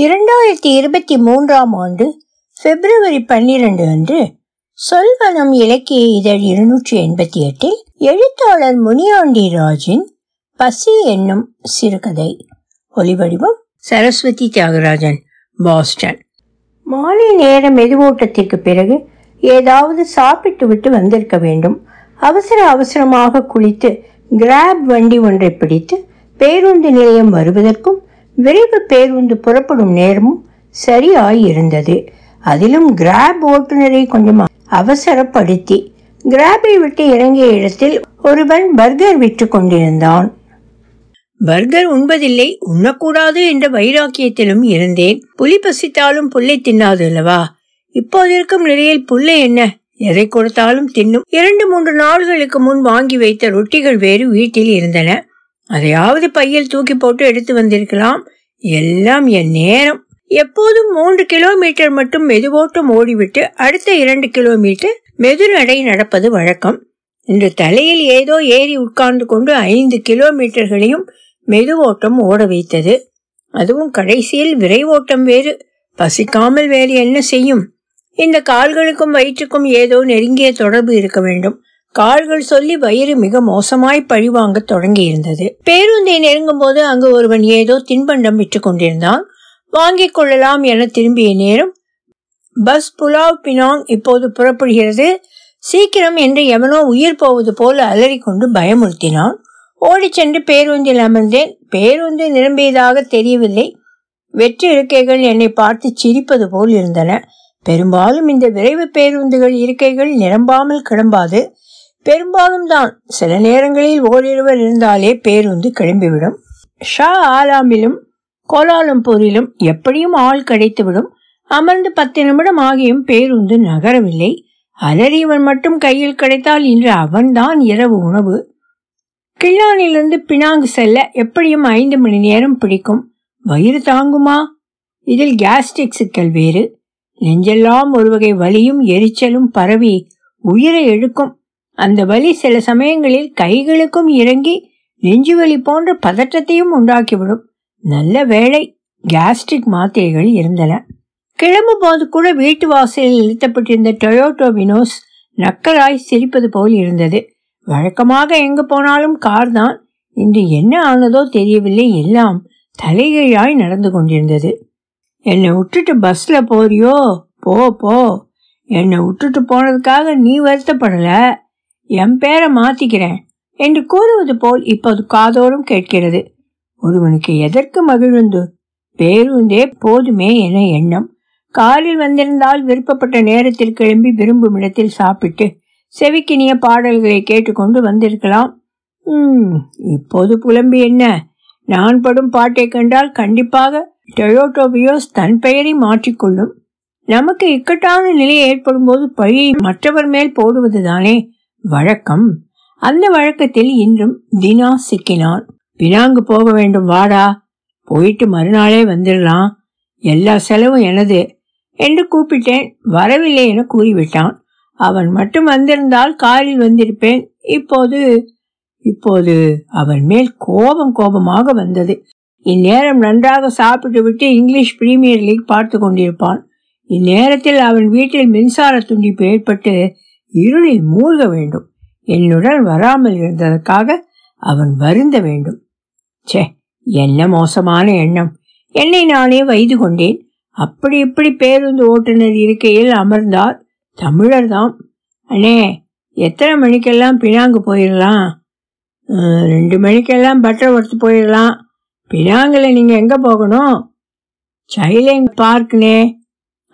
இரண்டாயிரத்தி இருபத்தி மூன்றாம் ஆண்டு பிப்ரவரி பன்னிரண்டு அன்று சொல்வனம் இலக்கிய இதழ் இருநூற்றி எண்பத்தி எட்டில் எழுத்தாளர் முனியாண்டி ராஜின் பசி என்னும் சிறுகதை. ஒலிவடிவம் சரஸ்வதி தியாகராஜன் பாஸ்டன். மாலை நேர மெதுவோட்டத்திற்கு பிறகு ஏதாவது சாப்பிட்டு விட்டு வந்திருக்க வேண்டும். அவசர அவசரமாக குளித்து கிராப் வண்டி ஒன்றை பிடித்து பேருந்து நிலையம் வருவதற்கும் விரைவு பேருந்து புறப்படும் நேரமும் சரியாயிருந்தது. அதிலும் கிராப் ஓட்டுநரை கொஞ்சம் அவசரப்படுத்தி கிராபை விட்டு இறங்கிய இடத்தில் ஒருவன் பர்கர் விற்று கொண்டிருந்தான். பர்கர் உண்பதில்லை உண்ணக்கூடாது என்ற வைராக்கியத்திலும் இருந்தேன். புலி பசித்தாலும் புல்லை தின்னாது அல்லவா? இப்போது இருக்கும் நிலையில் புல்லை என்ன? எதை கொடுத்தாலும் தின்னும். இரண்டு மூன்று நாள்களுக்கு முன் வாங்கி வைத்த ரொட்டிகள் வேறு வீட்டில் இருந்தன. அதையாவது பையில் தூக்கி போட்டு எடுத்து வந்திருக்கலாம். எல்லாம் என் நேரம். எப்போதும் மூன்று கிலோமீட்டர் மட்டும் மெதுவோட்டம் ஓடிவிட்டு அடுத்த இரண்டு கிலோமீட்டர் மெதுநடை நடப்பது வழக்கம். இன்று தலையில் ஏதோ ஏறி உட்கார்ந்து கொண்டு ஐந்து கிலோமீட்டர்களையும் மெதுவோட்டம் ஓட வைத்தது. அதுவும் கடைசியில் விரைவோட்டம் வேறு. பசிக்காமல் வேறு என்ன செய்யும்? இந்த கால்களுக்கும் வயிற்றுக்கும் ஏதோ நெருங்கிய தொடர்பு இருக்க வேண்டும். கால்கள் சொல்லி வயிறு மிக மோசமாய் பழிவாங்க தொடங்கி இருந்தது பேருந்தை நெருங்கும் போது அங்கு ஒருவன் ஏதோ தின்பண்டம் விற்று கொண்டிருந்தான். வாங்கிக் கொள்ளலாம் என திரும்பிய நேரம் பஸ் புலாவ் பினாங் இப்போது புறப்படுகிறது. சீக்கிரம் என்று எவனோ உயிர் போவது போல அலறிக்கொண்டு பயமுறுத்தினான். ஓடிச் சென்று பேருந்தில் அமர்ந்தேன். பேருந்து நிரம்பியதாக தெரியவில்லை. வெற்றி இருக்கைகள் என்னை பார்த்து சிரிப்பது போல் இருந்தன. பெரும்பாலும் இந்த விரைவு பேருந்துகள் இருக்கைகள் நிரம்பாமல் கிளம்பாது பெரும்பாலும் தான். சில நேரங்களில் ஓரிருவர் இருந்தாலே பேருந்து கிளம்பிவிடும். ஷா ஆலாமிலும் கோலாலம்பூரிலும் எப்படியும் ஆள் கிடைத்துவிடும். அமர்ந்து பத்து நிமிடம் ஆகியும் பேருந்து நகரவில்லை. அலறியவன் மட்டும் கையில் கிடைத்தால் இன்று அவன்தான் இரவு உணவு. கிள்ளானிலிருந்து பினாங்கு செல்ல எப்படியும் ஐந்து மணி நேரம் பிடிக்கும். வயிறு தாங்குமா? இதில் கேஸ்ட்ரிக் சிக்கல் வேறு. நெஞ்செல்லாம் ஒரு வகை வலியும் எரிச்சலும் பரவி உயிரை எழுக்கும் அந்த வலி சில சமயங்களில் கைகளுக்கும் இறங்கி நெஞ்சு வலி போன்ற பதற்றத்தையும் உண்டாக்கிவிடும். நல்ல வேளை கேஸ்ட்ரிக் மாத்திரைகள் இருந்தன. கிளம்பும் போது கூட வீட்டு வாசலில் நிறுத்தப்பட்டிருந்த டொயோட்டோ வினோஸ் நக்கலாய் சிரிப்பது போல் இருந்தது. வழக்கமாக எங்கு போனாலும் கார் தான். இன்று என்ன ஆனதோ தெரியவில்லை. எல்லாம் தலைகீழாய் நடந்து கொண்டிருந்தது. என்னை விட்டுட்டு பஸ்ல போறியோ? போ போ. என்னை விட்டுட்டு போனதுக்காக நீ வருத்தப்படலை. என் பேரை மாத்திக்கிறேன் என்று கூறுவது போல் இப்போது காதோறும் கேட்கிறது. ஒருவனுக்கு எதற்கு மகிழுந்து? பேருந்தே போதுமே என எண்ணம். காரில் வந்திருந்தால் விருப்பப்பட்ட நேரத்தில் கிளம்பி விரும்பும் இடத்தில் சாப்பிட்டு செவிக்கினிய பாடல்களை கேட்டுக்கொண்டு வந்திருக்கலாம். உம் இப்போது புலம்பி என்ன? நான் படும் பாட்டை கண்டால் கண்டிப்பாக டொயோட்டோபியோஸ் தன் பெயரை மாற்றிக்கொள்ளும். நமக்கு இக்கட்டான நிலை ஏற்படும் போது பழியை மற்றவர் மேல் போடுவதுதானே? வழக்கம். அந்த வழக்கத்தில் இன்றும் தினா சிக்கினான். பினாங்கு போக வேண்டும் வாடா. போயிட்டு மறுநாளே வந்துடலாம். எல்லா செலவும் எனது என்று கூப்பிட்டேன். வரவில்லை என கூறிவிட்டான். அவன் மட்டும் வந்திருந்தால் காரில் வந்திருப்பேன். இப்போது இப்போது அவன் மேல் கோபம் கோபமாக வந்தது. இந்நேரம் நன்றாக சாப்பிட்டு விட்டு இங்கிலீஷ் பிரீமியர் லீக் பார்த்து கொண்டிருப்பான். இந்நேரத்தில் அவன் வீட்டில் மின்சார துண்டிப்பு ஏற்பட்டு இருளில் மூழ்க வேண்டும். என்னுடன் வராமல் இருந்ததற்காக அவன் வருந்த வேண்டும். சே என்ன மோசமான எண்ணம். என்னை நானே வைது கொண்டேன். அப்படி இப்படி பேருந்து ஓட்டுநர் இருக்கையில் அமர்ந்தார் தமிழர் தான் அண்ணே எத்தனை மணிக்கெல்லாம் பினாங்கு போயிடலாம் ரெண்டு மணிக்கெல்லாம் பட்டர்வர்த்து போயிடலாம் பினாங்கில் நீங்கள் எங்கே போகணும்? சைலேங் பார்க்னே.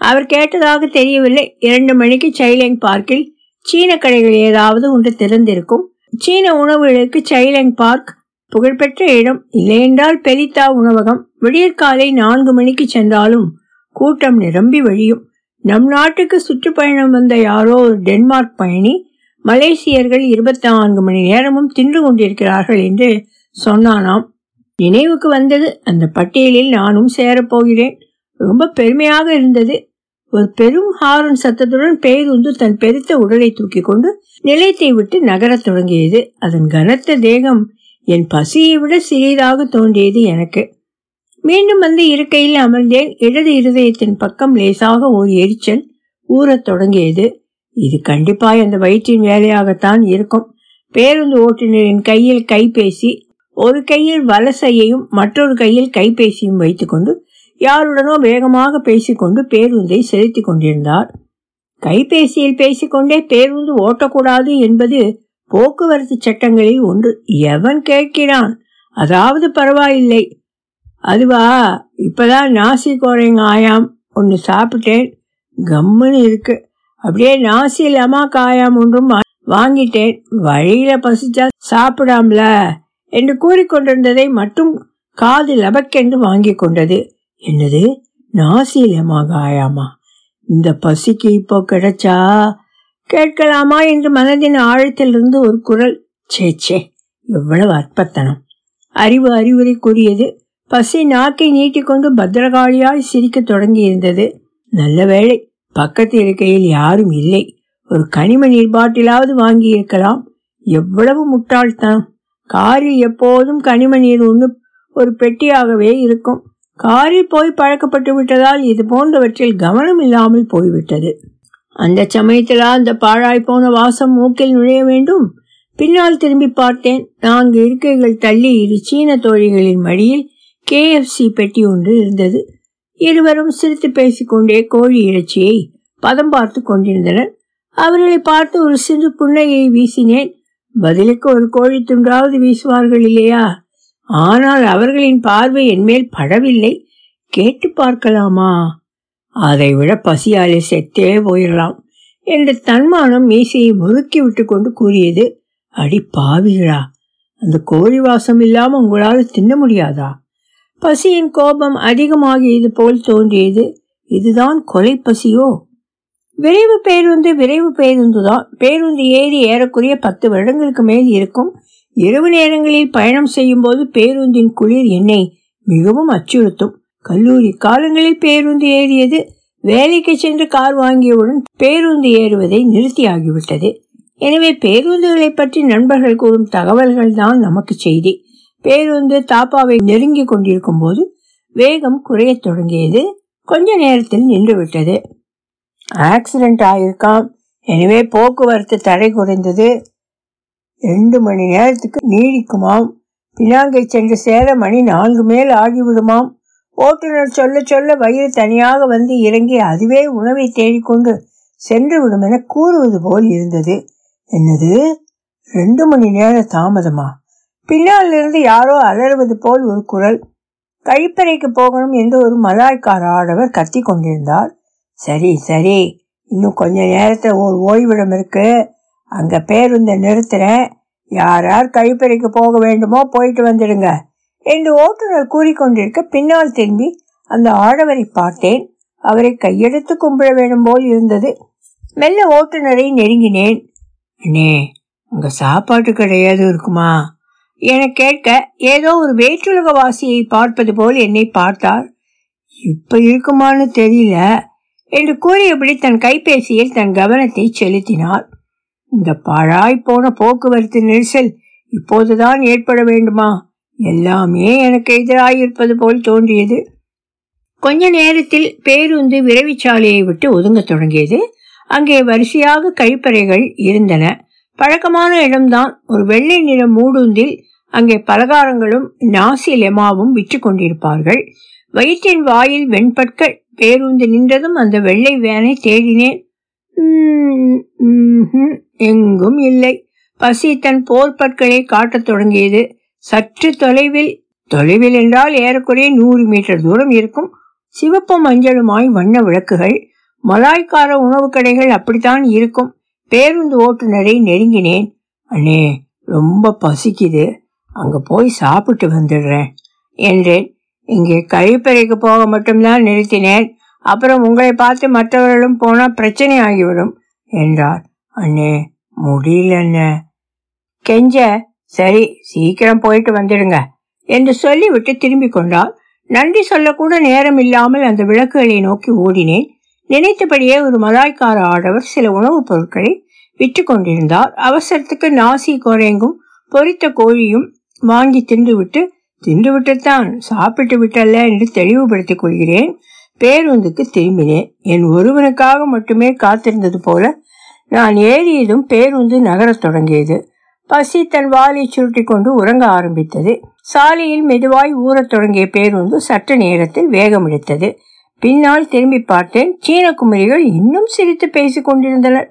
அவர் கேட்டதாக தெரியவில்லை. இரண்டு மணிக்கு சைலேங் பார்க்கில் சீன கடைகள் ஏதாவது ஒன்று திறந்திருக்கும். சீன உணவுகளுக்கு சைலங் பார்க் புகழ்பெற்ற இடம் இல்லையென்றால் பெரித்தா உணவகம் விடியற்காலை நான்கு மணிக்கு சென்றாலும் கூட்டம் நிரம்பி வழியும். நம் நாட்டுக்கு சுற்றுப்பயணம் வந்த யாரோ ஒரு டென்மார்க் பயணி மலேசியர்கள் இருபத்தி நான்கு மணி நேரமும் தின்று கொண்டிருக்கிறார்கள் என்று சொன்னானாம். நினைவுக்கு வந்தது அந்த பட்டியலில் நானும் சேரப்போகிறேன் ரொம்ப பெருமையாக இருந்தது. ஒரு பெரும் ஹாரன் சத்தத்துடன் பேருந்து தன் பெருத்த உடலை தூக்கி கொண்டு நிலையத்தை விட்டு நகரத் தொடங்கியது. அதன் கனத்த தேகம் என் பசியை விட சிறியதாக தோன்றியது எனக்கு. மீண்டும் வந்து இருக்கையில் அமர்ந்தேன். இடது இருதயத்தின் பக்கம் லேசாக ஒரு எரிச்சல் ஊறத் தொடங்கியது. இது கண்டிப்பாய் அந்த வயிற்றின் வேலையாகத்தான் இருக்கும். பேருந்து ஓட்டுநரின் கையில் கைபேசி ஒரு கையில் வலசையையும் மற்றொரு கையில் கைபேசியும் வைத்துக்கொண்டு யாருடனோ வேகமாக பேசிக்கொண்டு பேருந்தை செலுத்திக் கொண்டிருந்தார். கைபேசியில் பேசிக்கொண்டே பேருந்து ஓட்டக்கூடாது என்பது போக்குவரத்து சட்டங்களில் ஒன்று. எவன் கேட்கிறான்? அதாவது பரவாயில்லை. அதுவா இப்பதான் நாசி கோரைங்க ஆயாம். ஒன்று சாப்பிட்டேன். கம்முன்னு இருக்கு. அப்படியே நாசி லமா காயாம் ஒன்றும் வாங்கிட்டேன். வழியில பசிச்சா சாப்பிடாமல என்று கூறிக்கொண்டிருந்ததை மட்டும் காது லபக்கென்று வாங்கி கொண்டது. என்னது? நாசி லமா காயாமா இந்த பசிக்கு இப்போ கிடைச்சா? கேட்கலாமா என்று மனதின் ஆழத்திலிருந்து ஒரு குரல் சே சே எவ்வளவு அற்பத்தனம். அறிவு அறிவுரை கூறியது பசி நாக்கை நீட்டிக்கொண்டு பத்திரகாளியாய் சிரிக்க தொடங்கி இருந்தது நல்ல வேளை பக்கத்து இருக்கையில் யாரும் இல்லை. ஒரு கனிம நீர் பாட்டிலாவது வாங்கி இருக்கலாம் எவ்வளவு முட்டாள்தான் காரில் எப்போதும் கனிம நீர் ஒன்று ஒரு பெட்டியாகவே இருக்கும். காரில் போய் பழக்கப்பட்டு விட்டதால் இது போன்றவற்றில் கவனம் இல்லாமல் போய்விட்டது. அந்த சமயத்தில் அந்த பாழாய் போன வாசம் மூக்கில் நுழைய வேண்டும். பின்னால் திரும்பி பார்த்தேன். நான்கு இருக்கைகள் தள்ளி இரு சீன தோழிகளின் மடியில் கேஎஃப்சி பெட்டி ஒன்று இருந்தது. இருவரும் சிரித்து பேசிக்கொண்டே கோழி இறைச்சியை பதம் பார்த்து கொண்டிருந்தனர். அவர்களை பார்த்து ஒரு சிறு புன்னையை வீசினேன். பதிலுக்கு ஒரு கோழி துண்டாவது வீசுவார்கள் இல்லையா? ஆனால் அவர்களின் பார்வை என்மேல் படவில்லை. கேட்டு பார்க்கலாமா? அதை விட பசியாலே செத்தே போயிடலாம் என்று தன்மானம் மீசையை முறுக்கி விட்டு கொண்டு கூறியது அடி பாவிகளா அந்த கோழி வாசம் இல்லாம உங்களால் தின்ன முடியாதா? பசியின் கோபம் அதிகமாகியது போல் தோன்றியது இதுதான் கொலை பசியோ? விரைவு பேருந்து விரைவு பேருந்து தான் பேருந்து ஏறி ஏறக்குறைய பத்து வருடங்களுக்கு மேல் இருக்கும். இரவு நேரங்களில் பயணம் செய்யும் போது பேருந்தின் குளிர் என்னை மிகவும் அச்சுறுத்தும். கல்லூரி காலங்களில் பேருந்து ஏறியது வேலைக்கு சென்று கார் வாங்கியவுடன் பேருந்து ஏறுவதை நிறுத்தியாகிவிட்டது. எனவே பேருந்துகளை பற்றி நண்பர்கள் கூறும் தகவல்கள் தான் நமக்கு செய்தி. பேருந்து தாப்பாவை நெருங்கி கொண்டிருக்கும் போது வேகம் குறையத் தொடங்கியது. கொஞ்ச நேரத்தில் நின்றுவிட்டது. ஆக்சிடென்ட் ஆயிருக்காம். எனவே போக்குவரத்து தடை குறைந்தது. ரெண்டு மணி நேரத்துக்கு நீடிக்குமாம். பினாங்கை சென்று சேர மணி நான்கு மேல் ஆகிவிடுமாம். ஓட்டுநர் சொல்ல சொல்ல வயிறு தனியாக வந்து இறங்கி அதுவே உணவை தேடிக்கொண்டு சென்று விடும் என கூறுவது போல் இருந்தது. என்னது? ரெண்டு மணி நேர தாமதமா? பின்னால் இருந்து யாரோ அலறுவது போல் ஒரு குரல். கழிப்பறைக்கு போகணும் என்று ஒரு மலாய்க்கார ஆடவர் கத்தி கொண்டிருந்தார். சரி சரி. இன்னும் கொஞ்ச நேரத்தில் ஒரு ஓய்விடம் இருக்குது அங்க பேருந்து நிறுத்துறேன் யார் யார் கழிப்பறைக்கு போக வேண்டுமோ போயிட்டு வந்துடுங்க என்று ஓட்டுநர் கூறிக்கொண்டிருக்க பின்னால் திரும்பி அந்த ஆடவரை பார்த்தேன். அவரை கையெடுத்து கும்பிட வேண்டும் போல் இருந்தது. மெல்ல ஓட்டுநரை நெருங்கினேன். அண்ணே அங்க சாப்பாட்டு கிடையாது இருக்குமா? என கேட்க ஏதோ ஒரு வேற்றுலக வாசியை பார்ப்பது போல் என்னை பார்த்தார். இப்ப இருக்குமான்னு தெரியல என்று கூறியபடி தன் கைபேசியில் தன் கவனத்தை செலுத்தினார். இந்த பாழாய் போன போக்குவரத்து நெரிசல் இப்போதுதான் ஏற்பட வேண்டுமா? எல்லாமே எனக்கு எதிராயிருப்பது போல் தோன்றியது. கொஞ்ச நேரத்தில் பேருந்து விரைவிச்சாலையை விட்டு ஒதுங்க தொடங்கியது. அங்கே வரிசையாக கழிப்பறைகள் இருந்தன. பழக்கமான இடம்தான். ஒரு வெள்ளை நிற மூடுந்தில் அங்கே பலகாரங்களும் நாசி லெமாவும் விற்று கொண்டிருப்பார்கள். வயிற்றின் வாயில் வெண்பற்கள் பேருந்து நின்றதும் அந்த வெள்ளை வேனை தேடினேன். எங்கும் இல்லை. பசி தன் போர்பற்களை காட்டத் தொடங்கியது. சற்று தொலைவில் தொலைவில் என்றால் ஏறக்குறைய நூறு மீட்டர் தூரம் இருக்கும். சிவப்பு மஞ்சளுமாய் வண்ண விளக்குகள் மலாய்க்கார உணவு கடைகள் அப்படித்தான் இருக்கும். பேருந்து ஓட்டுநரை நெருங்கினேன். அண்ணே ரொம்ப பசிக்குது. அங்க போய் சாப்பிட்டு வந்துடுறேன் என்றேன். இங்கே கழிப்பறைக்கு போக மட்டும்தான் நிறுத்தினேன். அப்புறம் உங்களை பார்த்து மற்றவர்களும் போனா பிரச்சனை ஆகிவிடும் என்றார். அண்ணே முடியலண்ண. கெஞ்ச சரி சீக்கிரம் போயிட்டு வந்துடுங்க என்று சொல்லிவிட்டு திரும்பி கொண்டால் நன்றி சொல்லக்கூட நேரம் இல்லாமல் அந்த விளக்குகளை நோக்கி ஓடினேன். நினைத்தபடியே ஒரு மலாய்க்கார ஆடவர் சில உணவுப் பொருட்களை விற்று கொண்டிருந்தார். அவசரத்துக்கு நாசி குறைங்கும் பொரித்த கோழியும் வாங்கி தின்றுவிட்டு தின்றுவிட்டுத்தான் சாப்பிட்டு விட்டல்ல என்று தெளிவுபடுத்திக் கொள்கிறேன் பேருந்துக்கு திரும்பினேன். என் ஒருவனுக்காக மட்டுமே காத்திருந்தது போல நான் ஏறியதும் பேருந்து நகரத் தொடங்கியது. பசி தன் வாலை சுருட்டி கொண்டு உறங்க ஆரம்பித்தது. சாலையில் மெதுவாய் ஊறத் தொடங்கிய பேருந்து சற்று நேரத்தில் வேகமெடுத்தது. பின்னால் திரும்பி பார்த்தேன் சீன குமரிகள் இன்னும் சிரித்து பேசிக் கொண்டிருந்தனர்.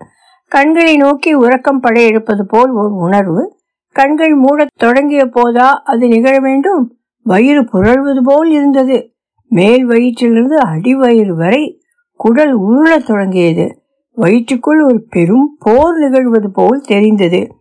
கண்களை நோக்கி உறக்கம் படையெடுப்பது போல் ஒரு உணர்வு. கண்கள் மூடத் தொடங்கிய போதா அது நிகழ வேண்டும்? வயிறு புரள்வது போல் இருந்தது. மேல் வயிற்றிலிருந்து அடிவயிறு வரை குடல் உருளத் தொடங்கியது. வயிற்றுக்குள் ஒரு பெரும் போர் நிகழ்வது போல் தெரிந்தது.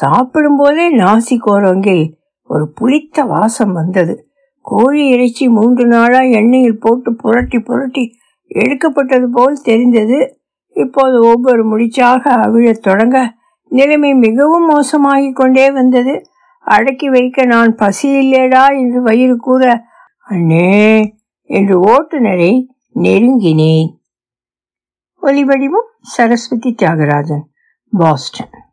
சாப்பிடும்போதே நாசி கோரங்கில் ஒரு புளித்த வாசம் வந்தது. கோழி இறைச்சி மூன்று நாளா எண்ணெயில் போட்டு புரட்டி புரட்டி எடுக்கப்பட்டது போல் தெரிந்தது. இப்போது ஒவ்வொரு முடிச்சாக அவிழத் தொடங்க நிலைமை மிகவும் மோசமாகிக் கொண்டே வந்தது. அடக்கி வைக்க நான் பசியில்லேடா என்று வயிறு கூற அண்ணே என்று ஓட்டுநரை நெருங்கினேன். ஒலிவடிவம் சரஸ்வதி தியாகராஜன் பாஸ்டன்.